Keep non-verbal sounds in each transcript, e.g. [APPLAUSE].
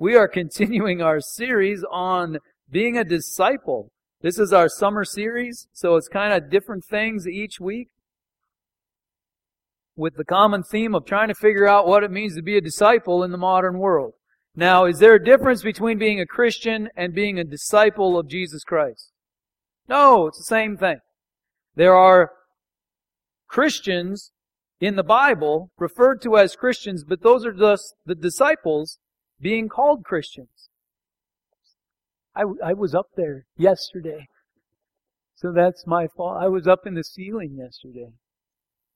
We are continuing our series on being a disciple. This is our summer series, so it's kind of different things each week with the common theme of trying to figure out what it means to be a disciple in the modern world. Now, is there a difference between being a Christian and being a disciple of Jesus Christ? No, it's the same thing. There are Christians in the Bible referred to as Christians, but those are just the disciples being called Christians. I, I was up there yesterday. So that's my fault. I was up in the ceiling yesterday.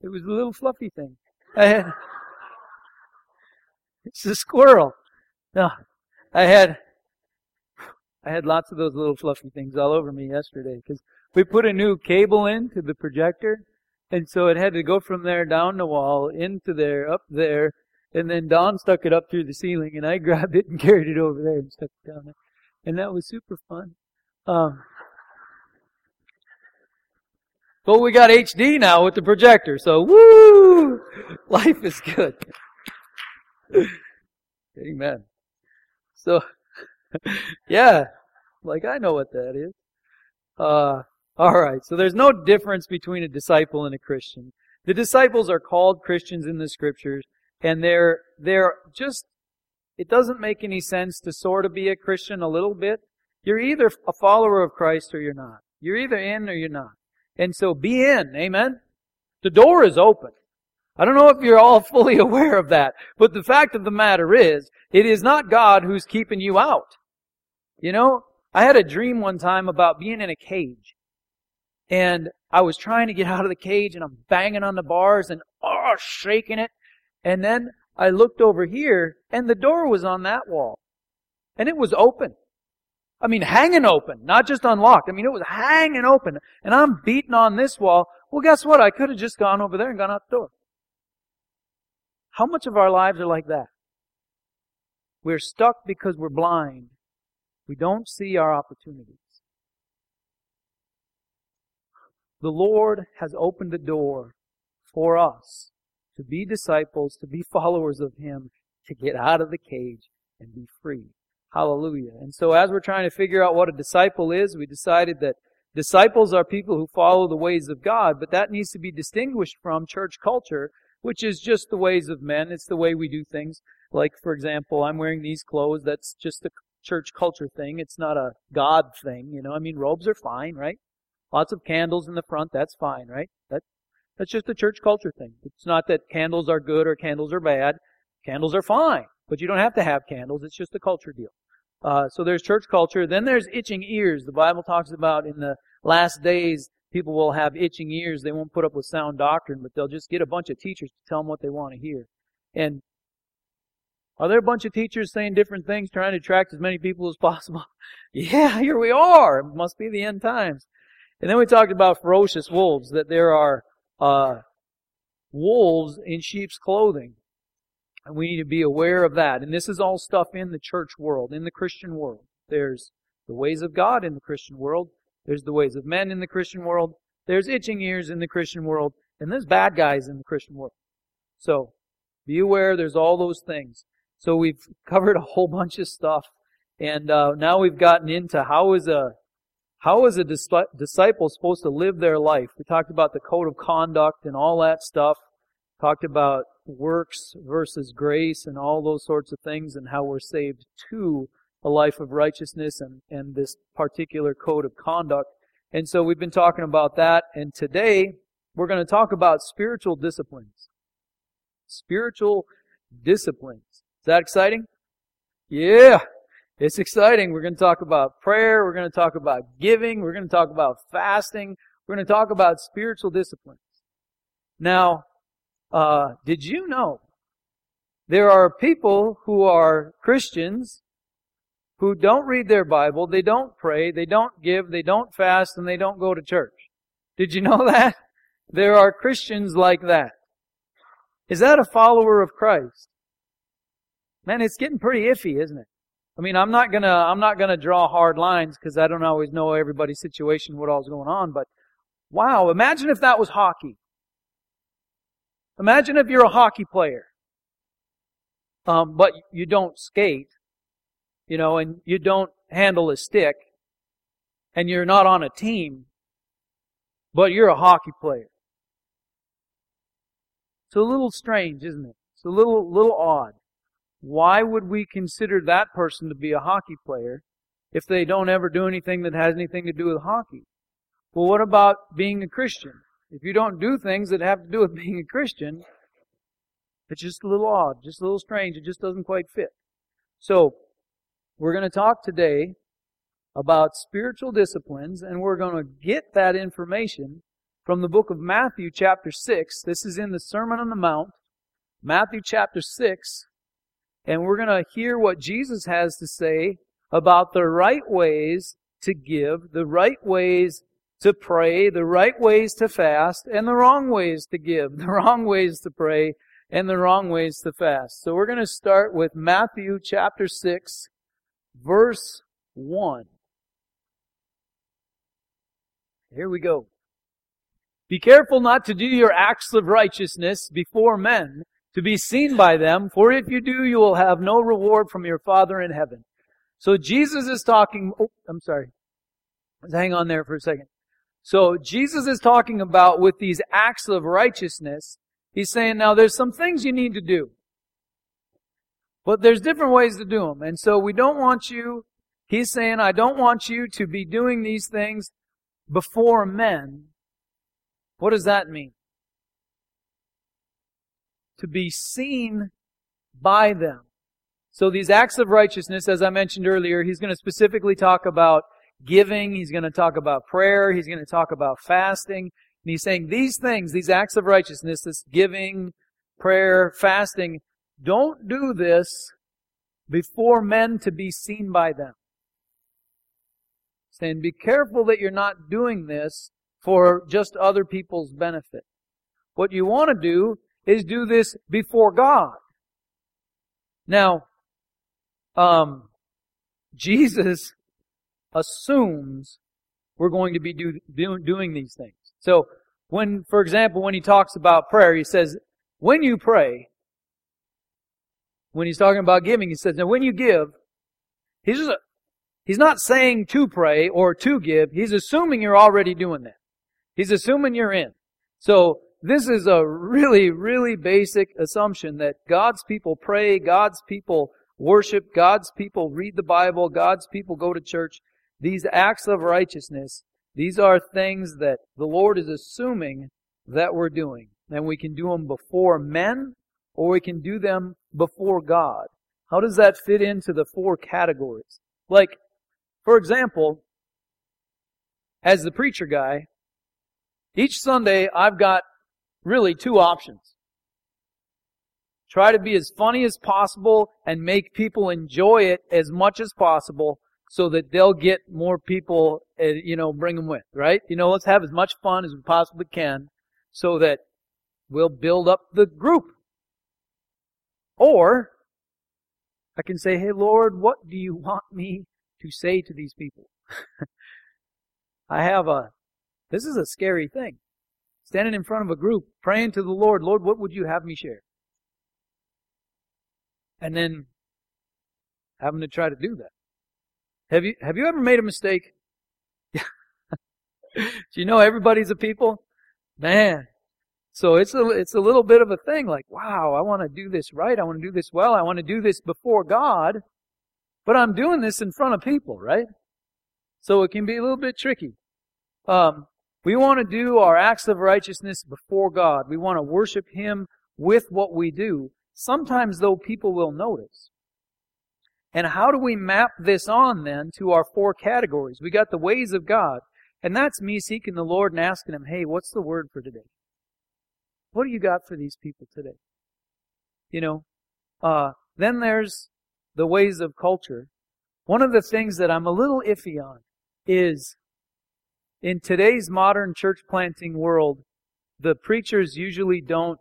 It was a little fluffy thing. I had, it's a squirrel. No, I had, I had lots of those little fluffy things all over me yesterday because we put a new cable into the projector and so it had to go from there down the wall, into there, up there, and then Don stuck it up through the ceiling, and I [LAUGHS] grabbed it and carried it over there and stuck it down there. And that was super fun. Um, but we got HD now with the projector, so woo! [LAUGHS] Life is good. [LAUGHS] Amen. So, yeah, like I know what that is. Uh, all right, so there's no difference between a disciple and a Christian. The disciples are called Christians in the scriptures, and they're they're just it doesn't make any sense to sort of be a Christian a little bit. You're either a follower of Christ or you're not. You're either in or you're not. And so be in, amen? The door is open. I don't know if you're all [LAUGHS] fully aware of that, but the fact of the matter is, it is not God who's keeping you out. You know, I had a dream one time about being in a cage. And I was trying to get out of the cage and I'm banging on the bars and oh, shaking it. And then I looked over here and the door was on that wall. And it was open. I mean, hanging open, not just unlocked. I mean, it was hanging open. And I'm beating on this wall. Well, guess what? I could have just gone over there and gone out the door. How much of our lives are like that? We're stuck because we're blind. We don't see our opportunities. The Lord has opened the door for us to be disciples, to be [LAUGHS] followers of Him, to get out of the cage and be free. Hallelujah. And so as we're trying to figure out what a disciple is, we decided that disciples are people who follow the ways of God, but that needs to be distinguished from church culture, which is just the ways of men. It's the way we do things. Like, for example, I'm wearing these clothes. That's just a church culture thing. It's not a God thing. You know, I mean, robes are fine, right? Lots of candles in the front, that's fine, right? That, that's just a church culture thing. It's not that candles are good or candles are bad. Candles are fine, but you don't have to have candles. It's just a culture deal. Uh, so there's church culture. Then there's itching ears. The Bible talks about in the last days, people will have itching ears. They won't put up with sound doctrine, but they'll just get a bunch of teachers to tell them what they want to hear. And are there a bunch of teachers saying different things, trying to attract as many people as possible? [LAUGHS] yeah, here we are. It must be the end times. And then we talked about ferocious wolves, that there are uh, wolves in sheep's clothing. And we need to be aware of that. And this is all stuff in the church world, in the Christian world. There's the ways of God in the Christian world. There's the ways of men in the Christian world. There's itching ears in the Christian world. And there's bad guys in the Christian world. So, be aware there's all those things. So we've [LAUGHS] covered a whole bunch of stuff. And uh, now we've gotten into how is a how is a disciple supposed to live their life? We talked about the code of conduct and all that stuff. Talked about works versus grace and all those sorts of things and how we're saved to a life of righteousness and, and this particular code of conduct. And so we've been talking about that. And today we're going to talk about spiritual disciplines. Spiritual disciplines. Is that exciting? Yeah. It's exciting. We're going to talk about prayer. We're going to talk about giving. We're going to talk about fasting. We're going to talk about spiritual disciplines. Now, uh, did you know there are people who are Christians who don't read their Bible, they don't pray, they don't give, they don't fast, and they don't go to church? Did you know [LAUGHS] that? There are Christians like that. Is that a follower of Christ? Man, it's getting pretty iffy, isn't it? I mean, I'm not gonna I'm not gonna draw hard lines because I don't always know everybody's situation, what all's going on. But wow, imagine if that was hockey. Imagine if you're a hockey player, um, but you don't skate. you know, and you don't handle a stick, and you're not on a team, but you're a hockey player. It's a little strange, isn't it? It's a little, little odd. Why would we consider that person to be a hockey player if they don't ever do anything that has anything to do with hockey? Well, what about being a Christian? If you don't do things that have to do with [LAUGHS] being a Christian, it's just a little odd, just a little strange. It just doesn't quite fit. So, we're going to talk today about spiritual disciplines, and we're going to get that information from the book of Matthew, chapter 6. This is in the Sermon on the Mount, Matthew, chapter 6, and we're going to hear what Jesus has to say about the right ways to give, the right ways to pray, the right ways to fast, and the wrong ways to give, [LAUGHS] the wrong ways to pray, and the wrong ways to fast. So we're going to start with Matthew chapter 6, verse 1. Here we go. Be careful not to do your acts of righteousness before men, to be seen by them, for if you do, you will have no reward from your Father in heaven. So Jesus is talking, oh, I'm sorry. Let's hang on there for a second. So Jesus is talking about with these acts of righteousness, he's saying now there's some things you need to do. But there's different ways to do them. And so we don't want you, he's saying, I don't want you to be doing these things before men. What does that mean? To be seen by them. So these acts of righteousness, as I mentioned earlier, he's going to specifically talk about giving. He's going to talk about prayer. He's going to talk about fasting. And he's saying these things, these acts of righteousness, this giving, prayer, fasting, don't do this before men to be seen by them. Saying, be careful that you're not doing this for just other people's benefit. What you want to do is do this before God. Now, um, Jesus assumes we're going to be do, do, doing these things. So, when, for example, when he talks about prayer, he says, when you pray, when he's talking about giving, he says, now when you give, he's just, he's not saying to pray or to give, he's assuming you're already doing that. He's assuming you're in. So, this is a really, really basic assumption that God's people pray, God's people worship, God's people read the Bible, God's people go to church. These acts of righteousness, these are things that the Lord is assuming that we're doing. And we can do them before men or we can do them before God. How does that fit into the four categories? Like, for example, as the preacher guy, each Sunday I've got really two options. Try to be as funny as possible and make people enjoy it as much as possible so that they'll get more people, uh, you know, bring them with, right? You know, let's have as much fun as we possibly can so that we'll build up the group. Or, I can say, hey Lord, what do you want me to say to these people? [LAUGHS] I have a, this is a scary thing. Standing in front of a group, praying to the Lord, Lord, what would you have me share? And then having to try to do that. Have you have you ever made a mistake? [LAUGHS] Do you know everybody's a people? Man. So it's a it's a little bit of a thing like, wow, I want to do this right. I want to do this well. I want to do this before God. But I'm doing this in front of people, right? So it can be a little bit tricky. Um, we want to do our acts of righteousness before God. We want to worship Him with what we do. Sometimes, though, people will notice. And how do we map this on then to our four categories? We got the ways of God. And that's me seeking the Lord and asking Him, hey, what's the word for today? What do you got for these people today? You know, uh, then there's the ways of culture. One of the things that I'm a little iffy on is in today's modern church planting world, the preachers usually don't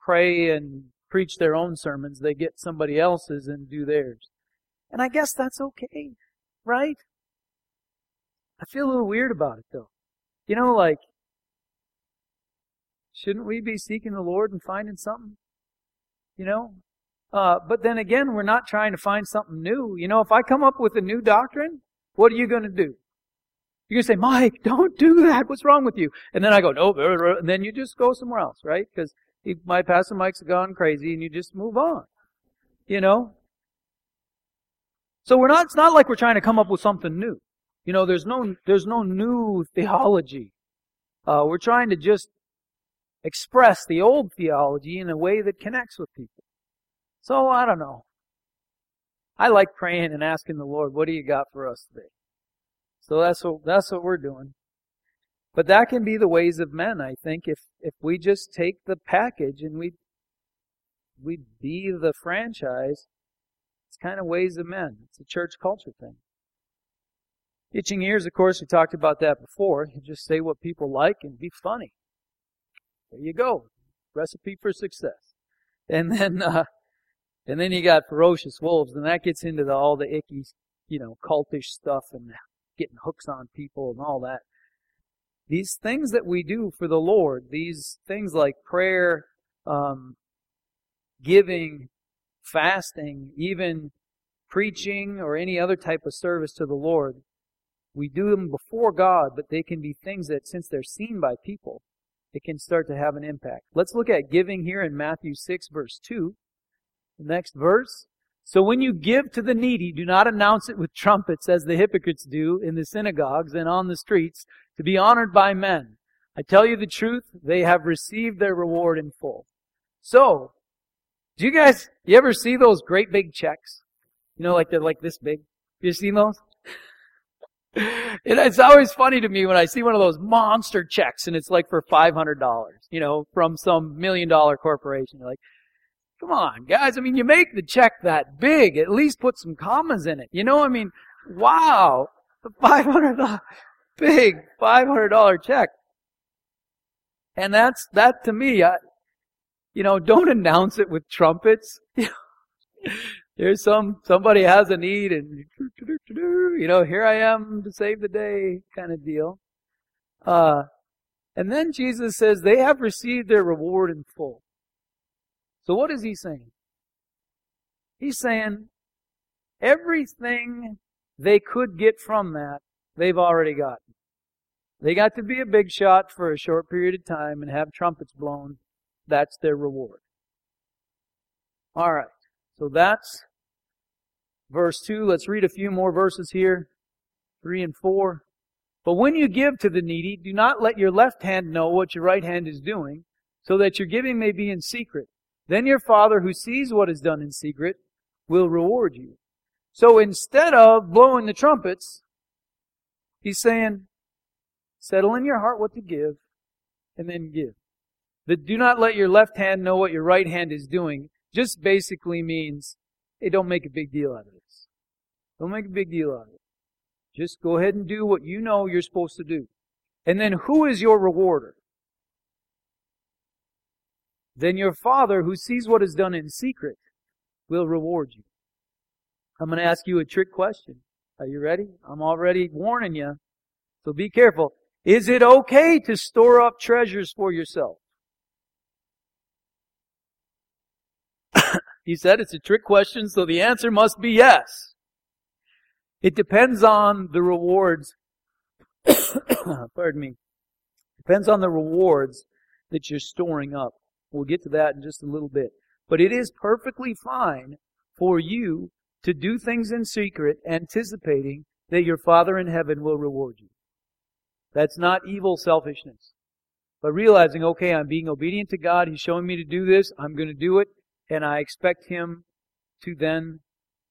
pray and preach their own sermons. They get somebody else's and do theirs. And I guess that's okay, right? I feel a little weird about it though. You know, like, shouldn't we be seeking the Lord and finding something? You know? Uh, but then again, we're not trying to find something new. You know, if I come up with a new doctrine, what are you going to do? You're going to say, Mike, don't do that. What's wrong with you? And then I go, no, and then you just go somewhere else, right? Because my pastor Mike's gone crazy and you just move on. You know? So we're not, it's not like we're trying to come up with something new. You know, there's no, there's no new theology. Uh, we're trying to just express the old theology in a way that connects with people. So I don't know. I like praying and asking the Lord, what do you got for us today? So that's what, that's what we're doing. But that can be the ways of men, I think, if, if we just take the package and we, we be the franchise, it's kind of ways of men. It's a church culture thing. Itching ears, of course, we talked about that before. You just say what people like and be funny. There you go. Recipe for success. And then, [LAUGHS] uh, and then you got ferocious wolves, and that gets into the, all the icky, you know, cultish stuff and getting hooks on people and all that. These things that we do for the Lord, these things like prayer, um, giving, fasting, even preaching or any other type of service to the Lord, we do them before God, but they can be things that, since they're seen by people, it can start to have an impact. Let's look at giving here in Matthew 6, verse 2. The next verse. So when you give to the needy, do not announce it with trumpets as the hypocrites do in the synagogues and on the streets to be honored by men. I tell you the truth, they have received their reward in full. So, do you guys, you ever see those great big checks? You know, like they're like this big. You seen those? [LAUGHS] it's always funny to me when I see one of those monster checks and it's like for $500, you know, from some million dollar corporation. You're like, come on, guys. I mean, you make the check that big. At least put some commas in it. You know, I mean, wow. The $500, big $500 check. And that's, that to me, I, you know, don't announce it with trumpets. [LAUGHS] There's some, somebody has a need and, you know, here I am to save the day kind of deal. Uh, and then Jesus says they have received their reward in full. So what is he saying? He's saying everything they could get from that, they've already gotten. They got to be a big shot for a short period of time and have trumpets blown. That's their reward. Alright. So that's verse 2. Let's read a few more verses here 3 and 4. But when you give to the needy, do not let your left hand know what your right hand is doing, so that your giving may be in secret. Then your Father who sees what is done in secret will reward you. So instead of blowing the trumpets, he's saying, settle in your heart what to give, and then give. The do not let your left hand know what your right hand is doing just basically means, hey, don't make a big deal out of this. Don't make a big deal out of it. Just go ahead and do what you know you're supposed to do. And then who is your rewarder? Then your Father, who sees what is done in secret, will reward you. I'm going to ask you a trick question. Are you ready? I'm already warning you. So be careful. Is it okay to store up treasures for yourself? [COUGHS] he said it's a trick question, so the answer must be yes. It depends on the rewards. [COUGHS] Pardon me. Depends on the rewards that you're storing up. We'll get to that in just a little bit. But it is perfectly fine for you to do things in secret, anticipating that your Father in heaven will reward you. That's not evil selfishness. But realizing, okay, I'm being obedient to God. He's showing me to do this. I'm going to do it. And I expect Him to then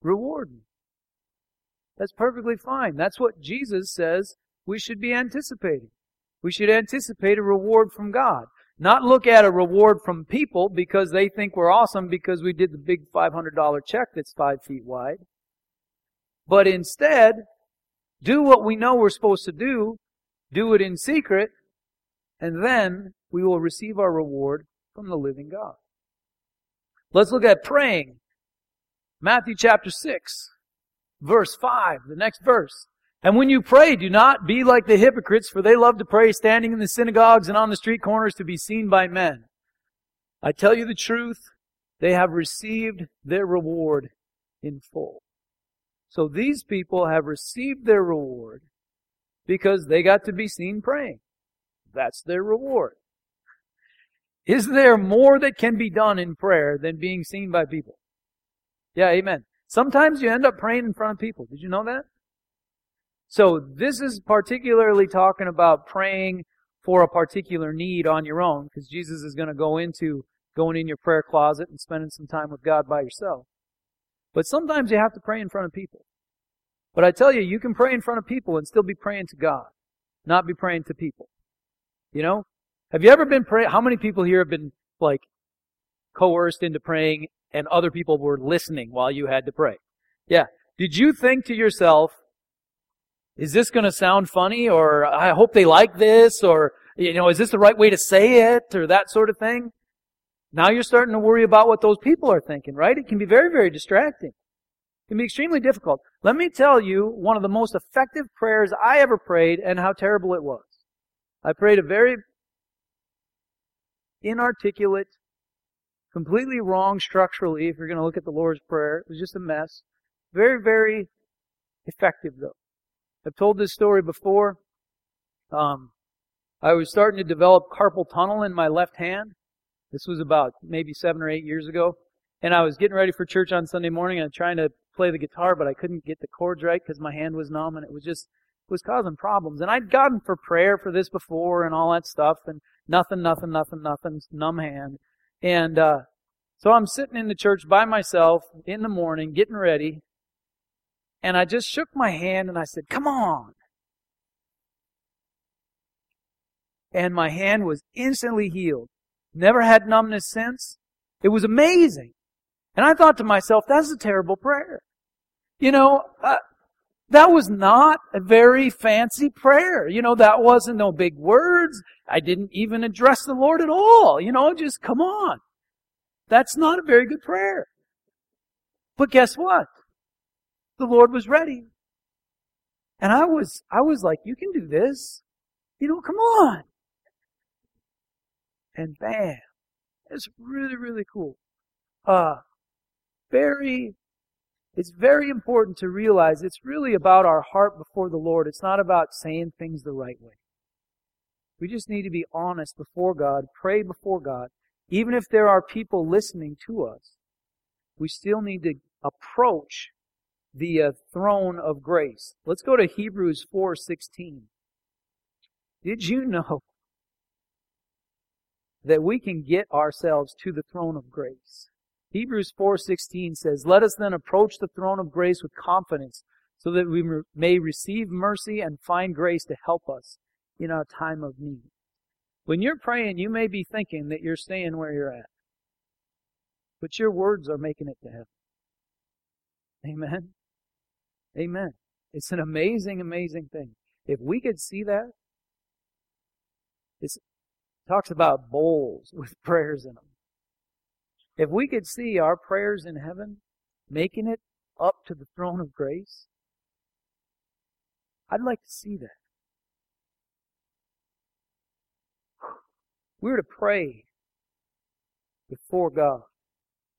reward me. That's perfectly fine. That's what Jesus says we should be anticipating. We should anticipate a reward from God. Not look at a reward from people because they think we're awesome because we did the big $500 check that's five feet wide. But instead, do what we know we're supposed to do, do it in secret, and then we will receive our reward from the living God. Let's look at praying. Matthew chapter 6 verse 5, the next verse. And when you pray, do not be like the hypocrites, for they love to pray standing in the synagogues and on the street corners to be seen by men. I tell you the truth, they have received their reward in full. So these people have received their reward because they got to be seen praying. That's their reward. Is there more that can be done in prayer than being seen by people? Yeah, amen. Sometimes you end up praying in front of people. Did you know that? So this is particularly talking about praying for a particular need on your own, because Jesus is going to go into going in your prayer closet and spending some time with God by yourself. But sometimes you have to pray in front of people. But I tell you, you can pray in front of people and still be praying to God, not be praying to people. You know? Have you ever been praying? How many people here have been, like, coerced into praying and other people were listening while you had to pray? Yeah. Did you think to yourself, is this going to sound funny or I hope they like this or, you know, is this the right way to say it or that sort of thing? Now you're starting to worry about what those people are thinking, right? It can be very, very distracting. It can be extremely difficult. Let me tell you one of the most effective prayers I ever prayed and how terrible it was. I prayed a very inarticulate, completely wrong structurally, if you're going to look at the Lord's Prayer. It was just a mess. Very, very effective though. I've told this story before. Um, I was starting to develop carpal tunnel in my left hand. This was about maybe seven or eight years ago. And I was getting ready for church on Sunday morning and trying to play the guitar, but I couldn't get the chords right because my hand was numb and it was just, it was causing problems. And I'd gotten for prayer for this before and all that stuff and nothing, nothing, nothing, nothing, numb hand. And, uh, so I'm sitting in the church by myself in the morning, getting ready, and I just shook my hand and I said, come on. And my hand was instantly healed. Never had numbness since. It was amazing. And I thought to myself, that's a terrible prayer. You know, uh, that was not a very fancy prayer. You know, that wasn't no big words. I didn't even address the Lord at all. You know, just come on. That's not a very good prayer. But guess what? The Lord was ready. And I was, I was like, you can do this. You know, come on and bam. It's really, really cool. Uh, very, it's very important to realize it's really about our heart before the Lord. It's not about saying things the right way. We just need to be honest before God, pray before God. Even if there are people listening to us, we still need to approach the uh, throne of grace. Let's go to Hebrews 4:16. Did you know that we can get ourselves to the throne of grace. Hebrews 4:16 says, "Let us then approach the throne of grace with confidence, so that we may receive mercy and find grace to help us in our time of need." When you're praying, you may be thinking that you're staying where you're at. But your words are making it to heaven. Amen. Amen. It's an amazing, amazing thing. If we could see that, it's talks about bowls [LAUGHS] with prayers in them. If we could see our prayers in heaven making it up to the throne of grace, I'd like to see that. We're to pray before God.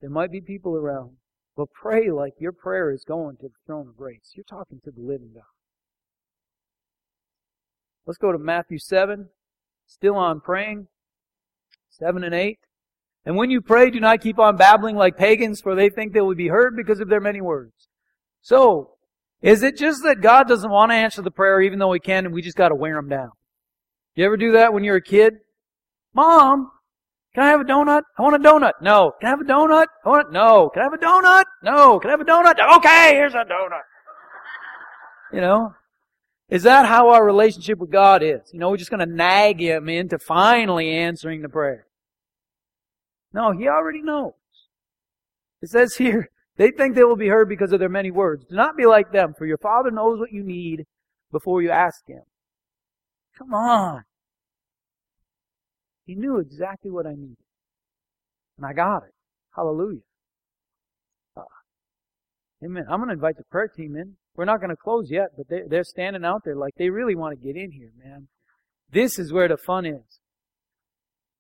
There might be people around, but pray like your prayer is going to the throne of grace. You're talking to the living God. Let's go to Matthew 7. Still on praying. 7 and 8. And when you pray, do not keep on babbling like pagans, for they think they will be heard because of their many words. So, is it just that God doesn't want to answer the prayer even though He can and we just gotta wear Him down? You ever do that when you're a kid? Mom, can I have a donut? I want a donut. No. Can I have a donut? I want no. Can I have a donut? No. Can I have a donut? Okay, here's a donut. You know? Is that how our relationship with God is? You know, we're just going to nag Him into finally answering the prayer. No, He already knows. It says here, they think they will be heard because of their many words. Do not be like them, for your Father knows what you need before you ask Him. Come on. He knew exactly what I needed. And I got it. Hallelujah. Uh, amen. I'm going to invite the prayer team in. We're not going to close yet, but they're, they're standing out there like they really want to get in here, man. This is where the fun is.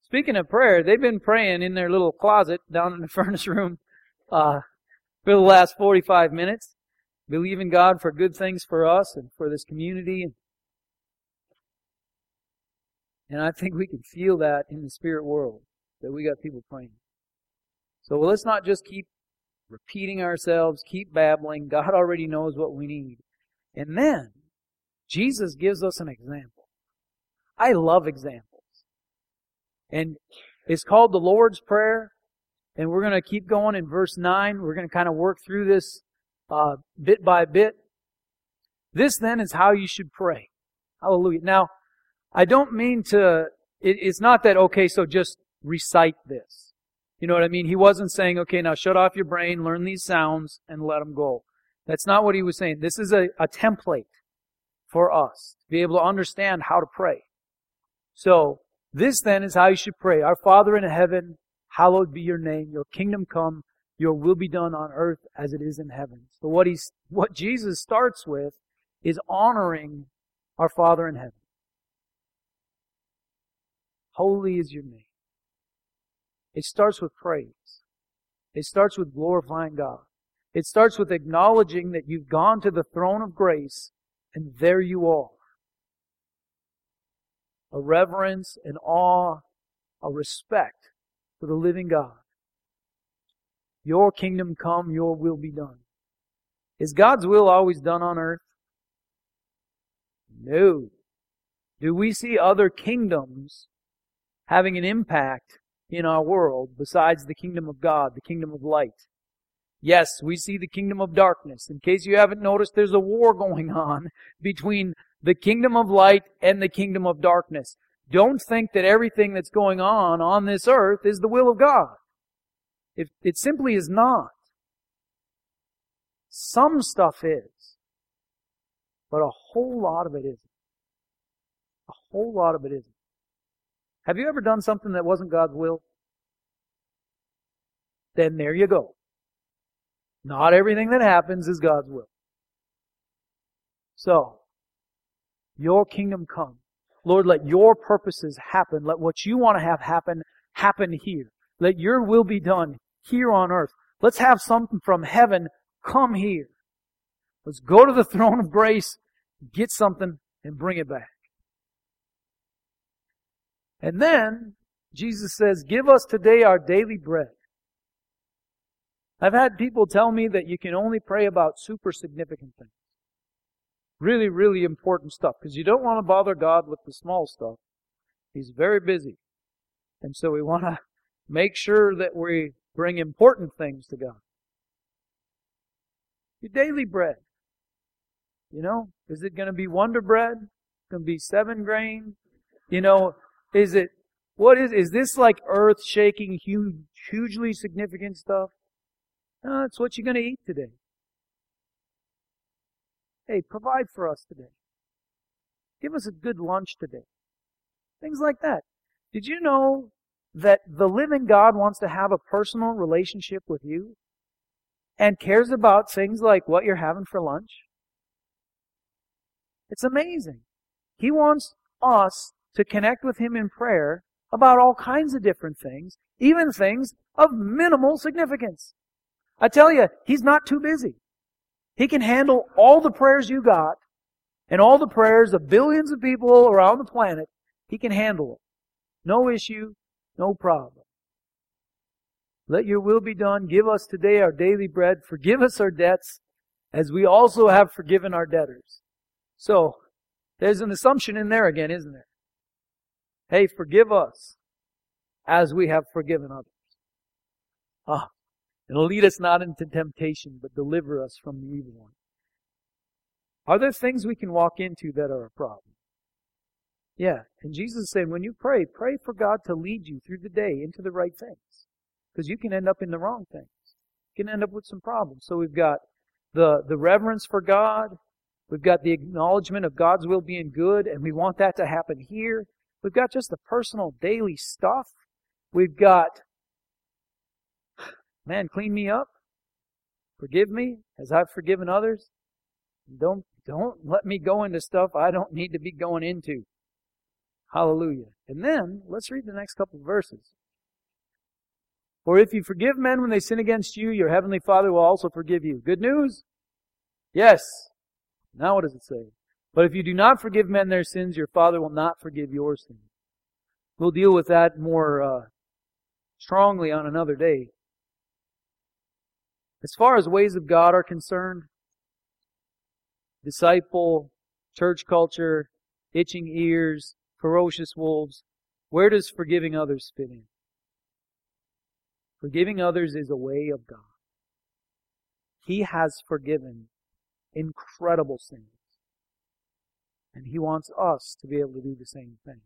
Speaking of prayer, they've been praying in their little closet down in the [LAUGHS] furnace room uh, for the last 45 minutes, believing God for good things for us and for this community. And I think we can feel that in the spirit world, that we got people praying. So let's not just keep repeating ourselves, keep babbling. God already knows what we need. And then, Jesus gives us an example. I love examples. And it's called the Lord's Prayer. And we're going to keep going in verse 9. We're going to kind of work through this uh, bit by bit. This then is how you should pray. Hallelujah. Now, I don't mean to, it, it's not that, okay, so just recite this. You know what I mean? He wasn't saying, okay, now shut off your brain, learn these sounds, and let them go. That's not what he was saying. This is a, a template for us to be able to understand how to pray. So, this then is how you should pray. Our Father in heaven, hallowed be your name. Your kingdom come. Your will be done on earth as it is in heaven. So what he's, what Jesus starts with is honoring our Father in heaven. Holy is your name. It starts with praise. It starts with glorifying God. It starts with acknowledging that you've gone to the throne of grace and there you are a reverence, an awe, a respect for the living God. Your kingdom come, your will be done. Is God's will always done on earth? No. Do we see other kingdoms having an impact in our world besides the kingdom of God, the kingdom of light? Yes, we see the kingdom of darkness. In case you haven't noticed, there's a war [LAUGHS] going on between the kingdom of light and the kingdom of darkness. Don't think that everything that's going on on this earth is the will of God. It, it simply is not. Some stuff is, but a whole lot of it isn't. A whole lot of it isn't. Have you ever done something that wasn't God's will? Then there you go. Not everything that happens is God's will. So, your kingdom come. Lord, let your purposes happen. Let what you want to have happen, happen here. Let your will be done here on earth. Let's have something from heaven come here. Let's go to the [LAUGHS] throne of grace, get something, and bring it back. And then, Jesus says, give us today our daily bread. I've had people tell me that you can only pray about super significant things. Really, really important stuff. Because you don't want to bother God with the small stuff. He's very busy. And so we want to make sure that we bring important things to God. Your daily bread. You know, is it going to be Wonder Bread? It's Going to be seven grain? You know, is it, what is, is this like earth shaking, huge, hugely significant stuff? No, it's what you're going to eat today. Hey, provide for us today. Give us a good lunch today. Things like that. Did you know that the living God wants to have a personal relationship with you and cares about things like what you're having for lunch? It's amazing. He wants us to connect with Him in prayer about all kinds of different things, even things of minimal significance. I tell you, He's not too busy. He can handle all the prayers you got and all the prayers of billions of people around the planet. He can handle it. No issue, no problem. Let your will be done. Give us today our daily bread. Forgive us our debts as we also have forgiven our debtors. So, there's an assumption in there again, isn't there? Hey, forgive us as we have forgiven others. Ah, and lead us not into temptation, but deliver us from the evil one. Are there things we can walk into that are a problem? Yeah. And Jesus is saying, when you pray, pray for God to lead you through the day into the right things. Because you can end up in the wrong things. You can end up with some problems. So we've got the, the reverence for God. We've got the acknowledgement of God's will being good, and we want that to happen here. We've got just the personal daily stuff. We've got Man, clean me up. Forgive me as I've forgiven others. Don't, don't let me go into stuff I don't need to be going into. Hallelujah. And then, let's read the next couple verses. For if you forgive men when they sin against you, your heavenly Father will also forgive you. Good news? Yes. Now what does it say? But if you do not forgive men their sins, your Father will not forgive your sins. We'll deal with that more uh, strongly on another day. As far as ways of God are concerned, disciple, church culture, itching ears, ferocious wolves, where does forgiving others fit in? Forgiving others is a way of God. He has forgiven incredible sins. And He wants us to be able to do the same thing.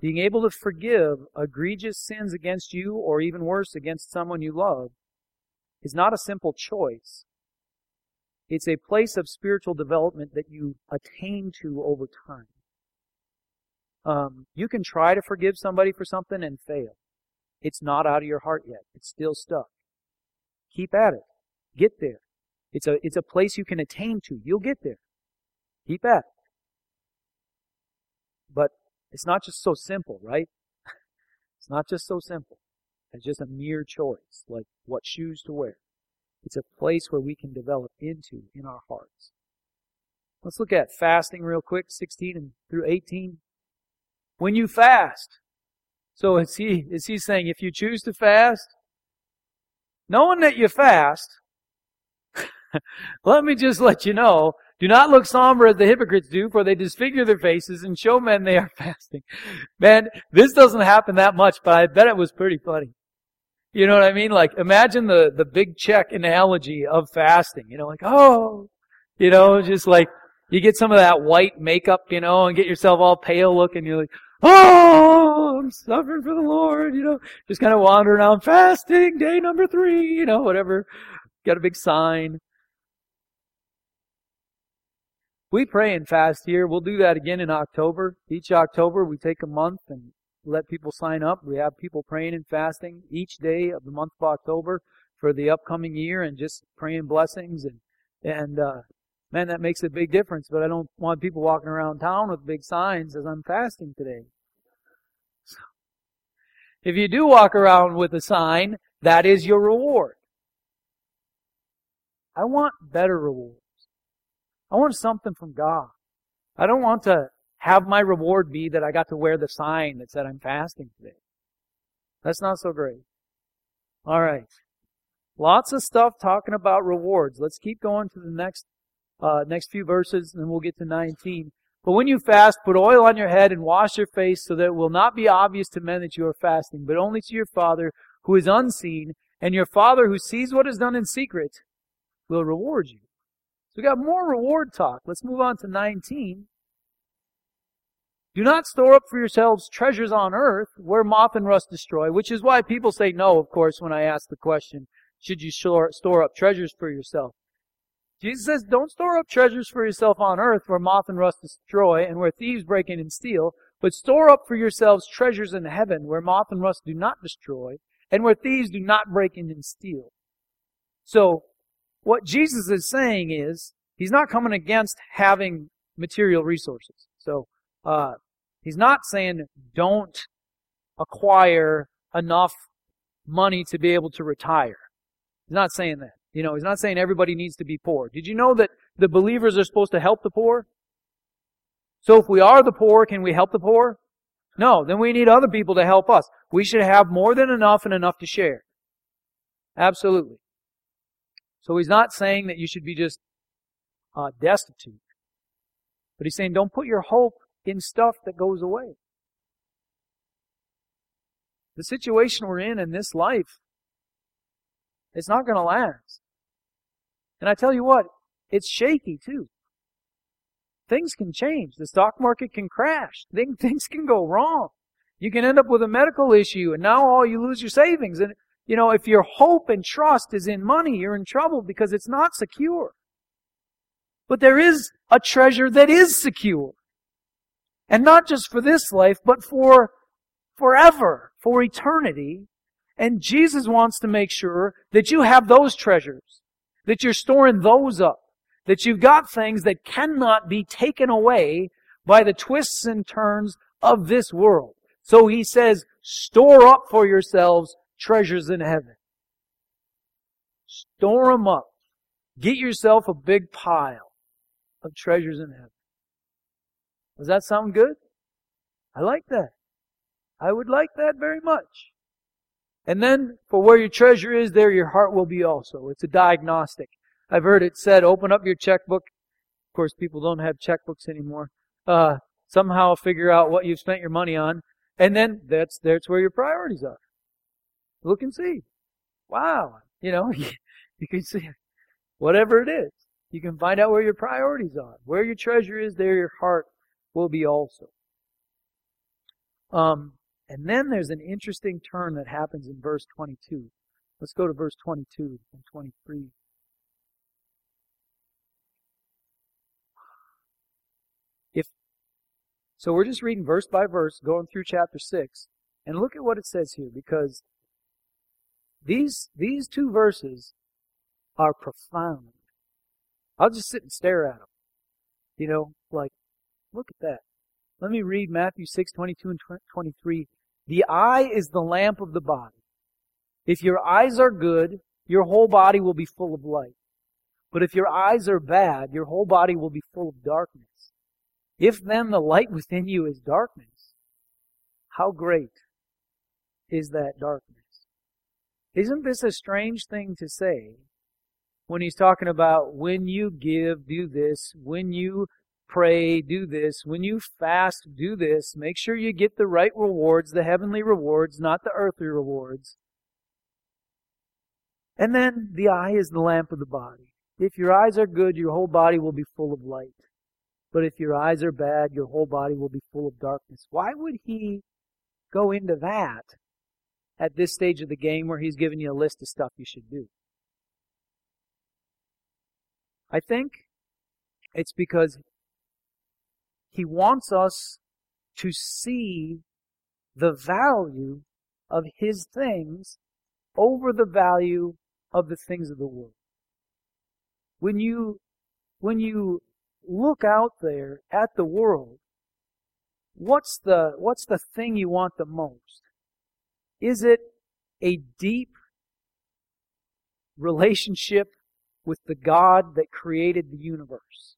Being able to forgive egregious sins against you, or even worse, against someone you love, is not a simple choice. It's a place of spiritual development that you attain to over time. Um, you can try to forgive somebody for something and fail. It's not out of your heart yet. It's still stuck. Keep at it. Get there. It's a, it's a place you can attain to. You'll get there. Keep at. But it's not just so simple, right? [LAUGHS] it's not just so simple. It's just a mere choice, like what shoes to wear. It's a place where we can develop into in our hearts. Let's look at fasting real quick, 16 and through 18. When you fast, so is he, is he saying if you choose to fast, knowing that you fast, [LAUGHS] let me just let you know, do not look somber as the hypocrites do, for they disfigure their faces and show men they are [LAUGHS] fasting. Man, this doesn't happen that much, but I bet it was pretty funny. You know what I mean? Like, imagine the, the big check analogy of fasting. You know, like, oh, you know, just like, you get some of that white makeup, you know, and get yourself all pale looking. You're like, oh, I'm suffering for the Lord, you know, just kind of wandering around fasting, day number three, you know, whatever. Got a big sign. We pray and fast here. We'll do that again in October. Each October, we take a month and let people sign up. We have people praying and fasting each day of the month of October for the upcoming year and just praying blessings and and uh, man, that makes a big difference. But I don't want people walking around town with big signs as I'm fasting today. So, if you do walk around with a sign, that is your reward. I want better rewards. I want something from God. I don't want to have my reward be that I got to wear the sign that said I'm fasting today. That's not so great. All right. Lots of stuff talking about rewards. Let's keep going to the next uh, next few verses, and we'll get to 19. But when you fast, put oil on your head and wash your face so that it will not be obvious to men that you are fasting, but only to your Father who is unseen, and your Father who sees what is done in secret will reward you. So we got more reward talk. Let's move on to 19. Do not store up for yourselves treasures on earth where moth and rust destroy, which is why people say no, of course, when I ask the question, should you store, up treasures for yourself? Jesus says, don't store up treasures for yourself on earth where moth and rust destroy and where thieves break in and steal, but store up for yourselves treasures in heaven where moth and rust do not destroy and where thieves do not break in and steal. So, what Jesus is saying is, he's not coming against having material resources. So, uh, He's not saying don't acquire enough money to be able to retire. He's not saying that. You know, he's not saying everybody needs to be poor. Did you know that the believers are supposed to help the poor? So if we are the poor, can we help the poor? No, then we need other people to help us. We should have more than enough and enough to share. Absolutely. So he's not saying that you should be just uh, destitute. But he's saying don't put your hope in stuff that goes away. The situation we're in in this life, it's not going to last. And I tell you what, it's shaky too. Things can change. The stock market can crash. [LAUGHS] Things can go wrong. You can end up with a medical issue and now all you lose your savings. And, you know, if your hope and trust is in money, you're in trouble because it's not secure. But there is a treasure that is secure. And not just for this life, but for forever, for eternity. And Jesus wants to make sure that you have those treasures, that you're storing those up, that you've got things that cannot be taken away by the twists and turns of this world. So he says, store up for yourselves treasures in heaven. Store them up. Get yourself a big pile of treasures in heaven. Does that sound good? I like that. I would like that very much. And then, for where your treasure is, there your heart will be also. It's a diagnostic. I've heard it said, open up your checkbook. Of course, people don't have checkbooks anymore. Uh, somehow figure out what you've spent your money on, and then that's that's where your priorities are. Look and see. Wow, you know, [LAUGHS] you can see whatever it is. You can find out where your priorities are. Where your treasure is, there your heart will be also. Um, and then there's an interesting turn that happens in verse 22. Let's go to verse 22 and 23. If so we're just reading verse by verse, going through chapter 6, and look at what it says here because these these two verses are profound. I'll just sit and stare at them. You know, like look at that. Let me read Matthew 6, 22 and 23. The eye is the lamp of the body. If your eyes are good, your whole body will be full of light. But if your eyes are bad, your whole body will be full of darkness. If then the light within you is darkness, how great is that darkness? Isn't this a strange thing to say when he's talking about when you give, do this, when you pray, do this. When you fast, do this. Make sure you get the right rewards, the heavenly rewards, not the earthly rewards. And then the eye is the lamp of the body. If your eyes are good, your whole body will be full of light. But if your eyes are bad, your whole body will be full of darkness. Why would he go into that at this stage of the game where he's giving you a list of stuff you should do? I think it's because he wants us to see the value of His things over the value of the things of the world. When you, when you look out there at the world, what's the, what's the thing you want the most? Is it a deep relationship with the God that created the universe?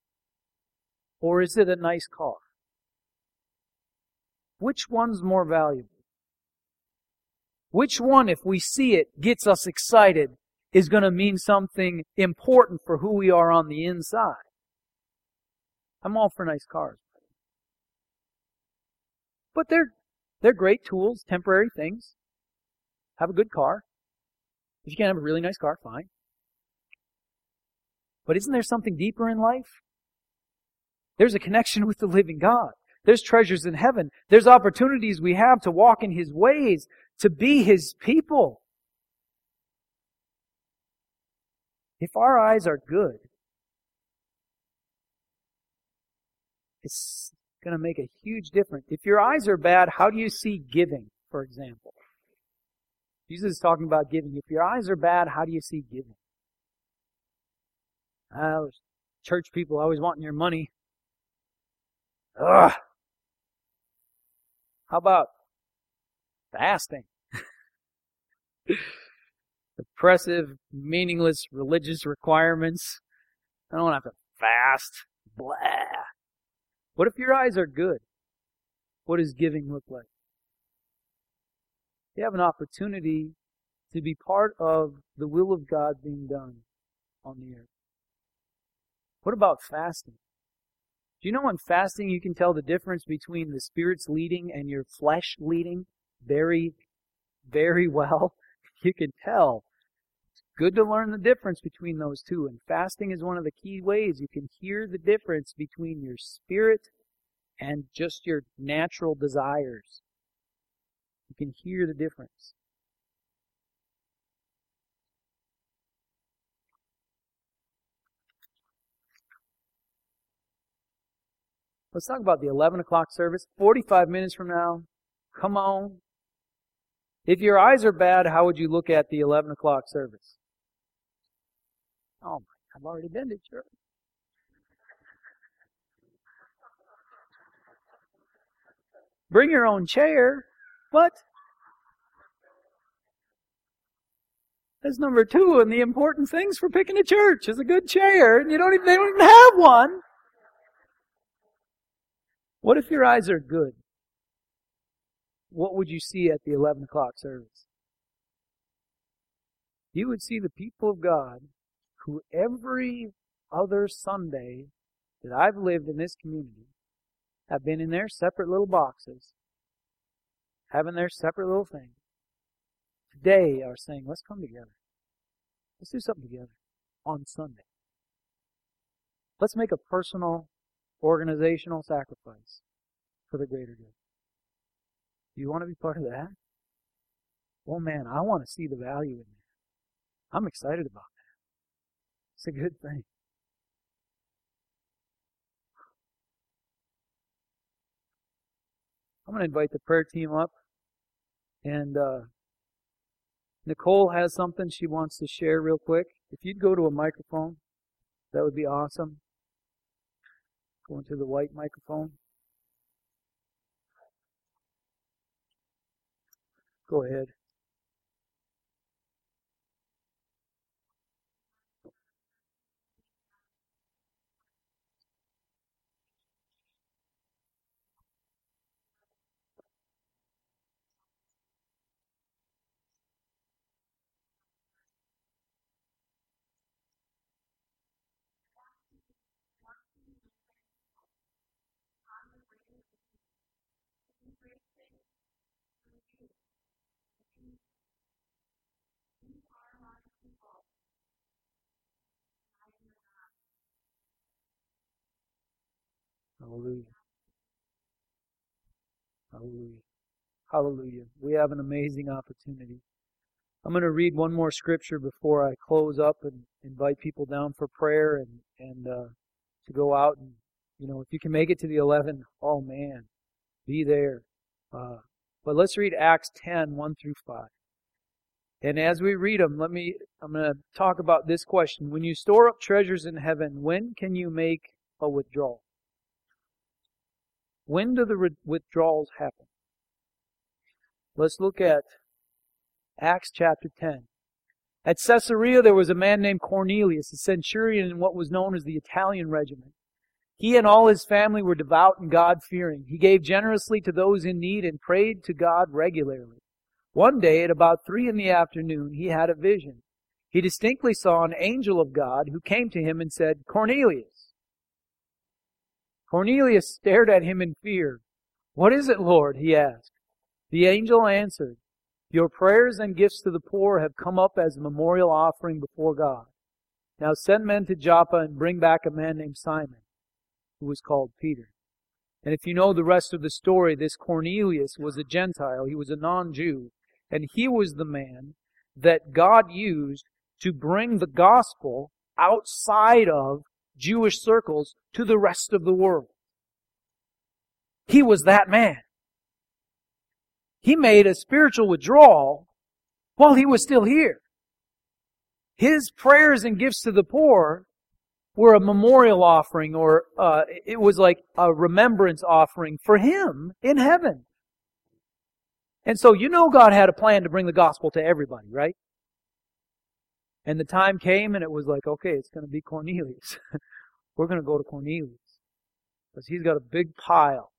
Or is it a nice car? Which one's more valuable? Which one, if we see it, gets us excited, is going to mean something important for who we are on the inside? I'm all for nice cars. But they're, they're great tools, temporary things. Have a good car. If you can't have a really nice car, fine. But isn't there something deeper in life? There's a connection with the living God. There's treasures in heaven. There's opportunities we have to walk in His ways, to be His people. If our eyes are good, it's going to make a huge difference. If your eyes are bad, how do you see giving, for example? Jesus is talking about giving. If your eyes are bad, how do you see giving? Uh, church people always wanting your money. Ugh. How about fasting? [LAUGHS] Oppressive, meaningless religious requirements. I don't have to fast. Blah. What if your eyes are good? What does giving look like? You have an opportunity to be part of the will of God being done on the earth. What about fasting? Do you know in fasting you can tell the difference between the Spirit's leading and your flesh leading very, very well? [LAUGHS] You can tell. It's good to learn the difference between those two. And fasting is one of the key ways you can hear the difference between your spirit and just your natural desires. You can hear the difference. Let's talk about the 11 o'clock service. 45 minutes from now. Come on. If your eyes are bad, how would you look at the 11 o'clock service? Oh my, I've already been to church. Bring your own chair. What? That's number two, and the important things for picking a church is a good chair, and you don't even, they don't even have one. What if your eyes are good? What would you see at the 11 o'clock service? You would see the people of God who every other Sunday that I've lived in this community have been in their separate little boxes, having their separate little things. Today are saying, let's come together. Let's do something together on Sunday. Let's make a personal, organizational sacrifice for the greater good. Do you want to be part of that? Well, man, I want to see the value in that. I'm excited about that. It's a good thing. I'm going to invite the prayer team up. And uh, Nicole has something she wants to share real quick. If you'd go to a microphone, that would be awesome. Go into the white microphone. Go ahead. Hallelujah. Hallelujah. Hallelujah. We have an amazing opportunity. I'm going to read one more scripture before I close up and invite people down for prayer and, and uh, to go out and, you know, if you can make it to the 11, oh man, be there. Uh, but let's read Acts 10, 1 through 5. And as we read them, let me, I'm going to talk about this question. When you store up treasures in heaven, when can you make a withdrawal? When do the withdrawals happen? Let's look at Acts chapter 10. At Caesarea, there was a man named Cornelius, a centurion in what was known as the Italian regiment. He and all his family were devout and God fearing. He gave generously to those in need and prayed to God regularly. One day, at about three in the afternoon, he had a vision. He distinctly saw an angel of God who came to him and said, Cornelius. Cornelius stared at him in fear. What is it, Lord? he asked. The angel answered, Your prayers and gifts to the poor have come up as a memorial offering before God. Now send men to Joppa and bring back a man named Simon, who was called Peter. And if you know the rest of the story, this Cornelius was a Gentile. He was a non-Jew. And he was the man that God used to bring the gospel outside of Jewish circles to the rest of the world. He was that man. He made a spiritual withdrawal while he was still here. His prayers and gifts to the poor were a memorial offering or uh, it was like a remembrance offering for him in heaven. And so you know God had a plan to bring the gospel to everybody, right? And the time came and it was like, okay, it's going to be Cornelius. [LAUGHS] We're going to go to Cornelius. Because he's got a big pile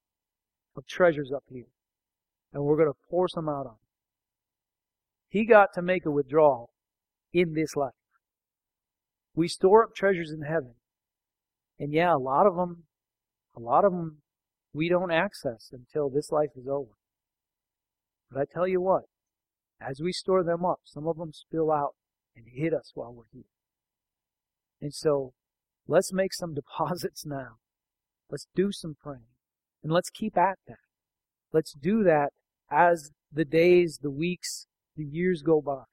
of treasures up here. And we're going to pour some out on him. He got to make a withdrawal in this life. We store up treasures in heaven. And yeah, a lot of them, a lot of them we don't access until this life is over. But I tell you what, as we store them up, some of them spill out and hit us while we're here. And so let's make some [LAUGHS] deposits now. Let's do some praying. And let's keep at that. Let's do that as the days, the weeks, the years go by.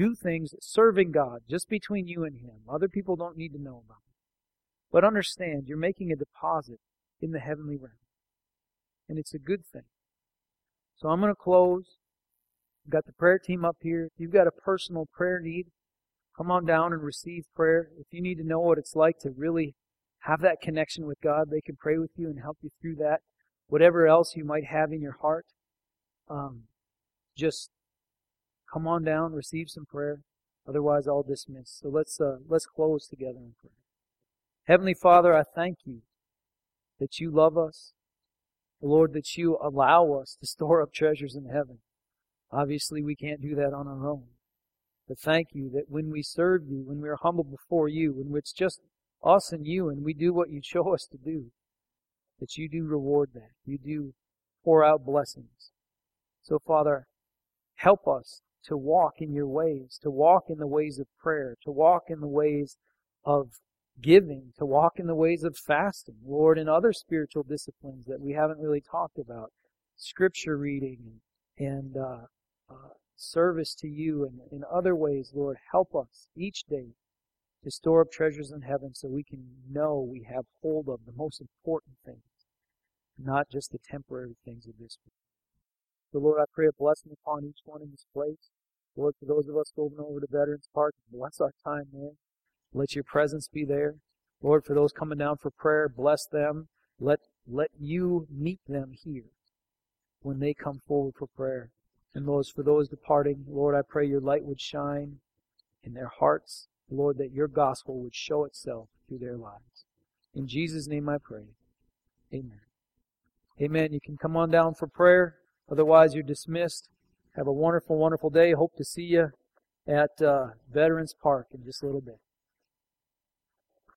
Do things serving God just between you and Him. Other people don't need to know about it. But understand, you're making a deposit in the heavenly realm. And it's a good thing. So I'm going to close. We've got the prayer team up here. If you've got a personal prayer need, come on down and receive prayer. If you need to know what it's like to really have that connection with God, they can pray with you and help you through that. whatever else you might have in your heart, um, just come on down, receive some prayer. Otherwise, I'll dismiss. So let's uh, let's close together in prayer. Heavenly Father, I thank you that you love us, Lord, that you allow us to [LAUGHS] store up treasures in heaven. Obviously, we can't do that on our own. But thank you that when we serve you, when we are humble before you, when it's just us and you, and we do what you show us to do, that you do reward that. You do pour out blessings. So, Father, help us to walk in your ways, to walk in the ways of prayer, to walk in the ways of giving, to walk in the ways of fasting, Lord, and other spiritual disciplines that we haven't really talked about, scripture reading and, and uh, uh, service to you, and in other ways, Lord, help us each day to store up treasures in heaven so we can know we have hold of the most important things, not just the temporary things of this world. So, Lord, I pray a blessing upon each one in this place. Lord, for those of us going over to Veterans Park, bless our time there. Let your presence be there. Lord, for those coming down for prayer, bless them. Let, let you meet them here when they come forward for prayer. And Lord, for those departing, Lord, I pray your light would shine in their hearts. Lord, that your gospel would show itself through their lives. In Jesus' name I pray. Amen. Amen. You can come on down for prayer. Otherwise, you're dismissed. Have a wonderful, wonderful day. Hope to see you at uh, Veterans Park in just a little bit.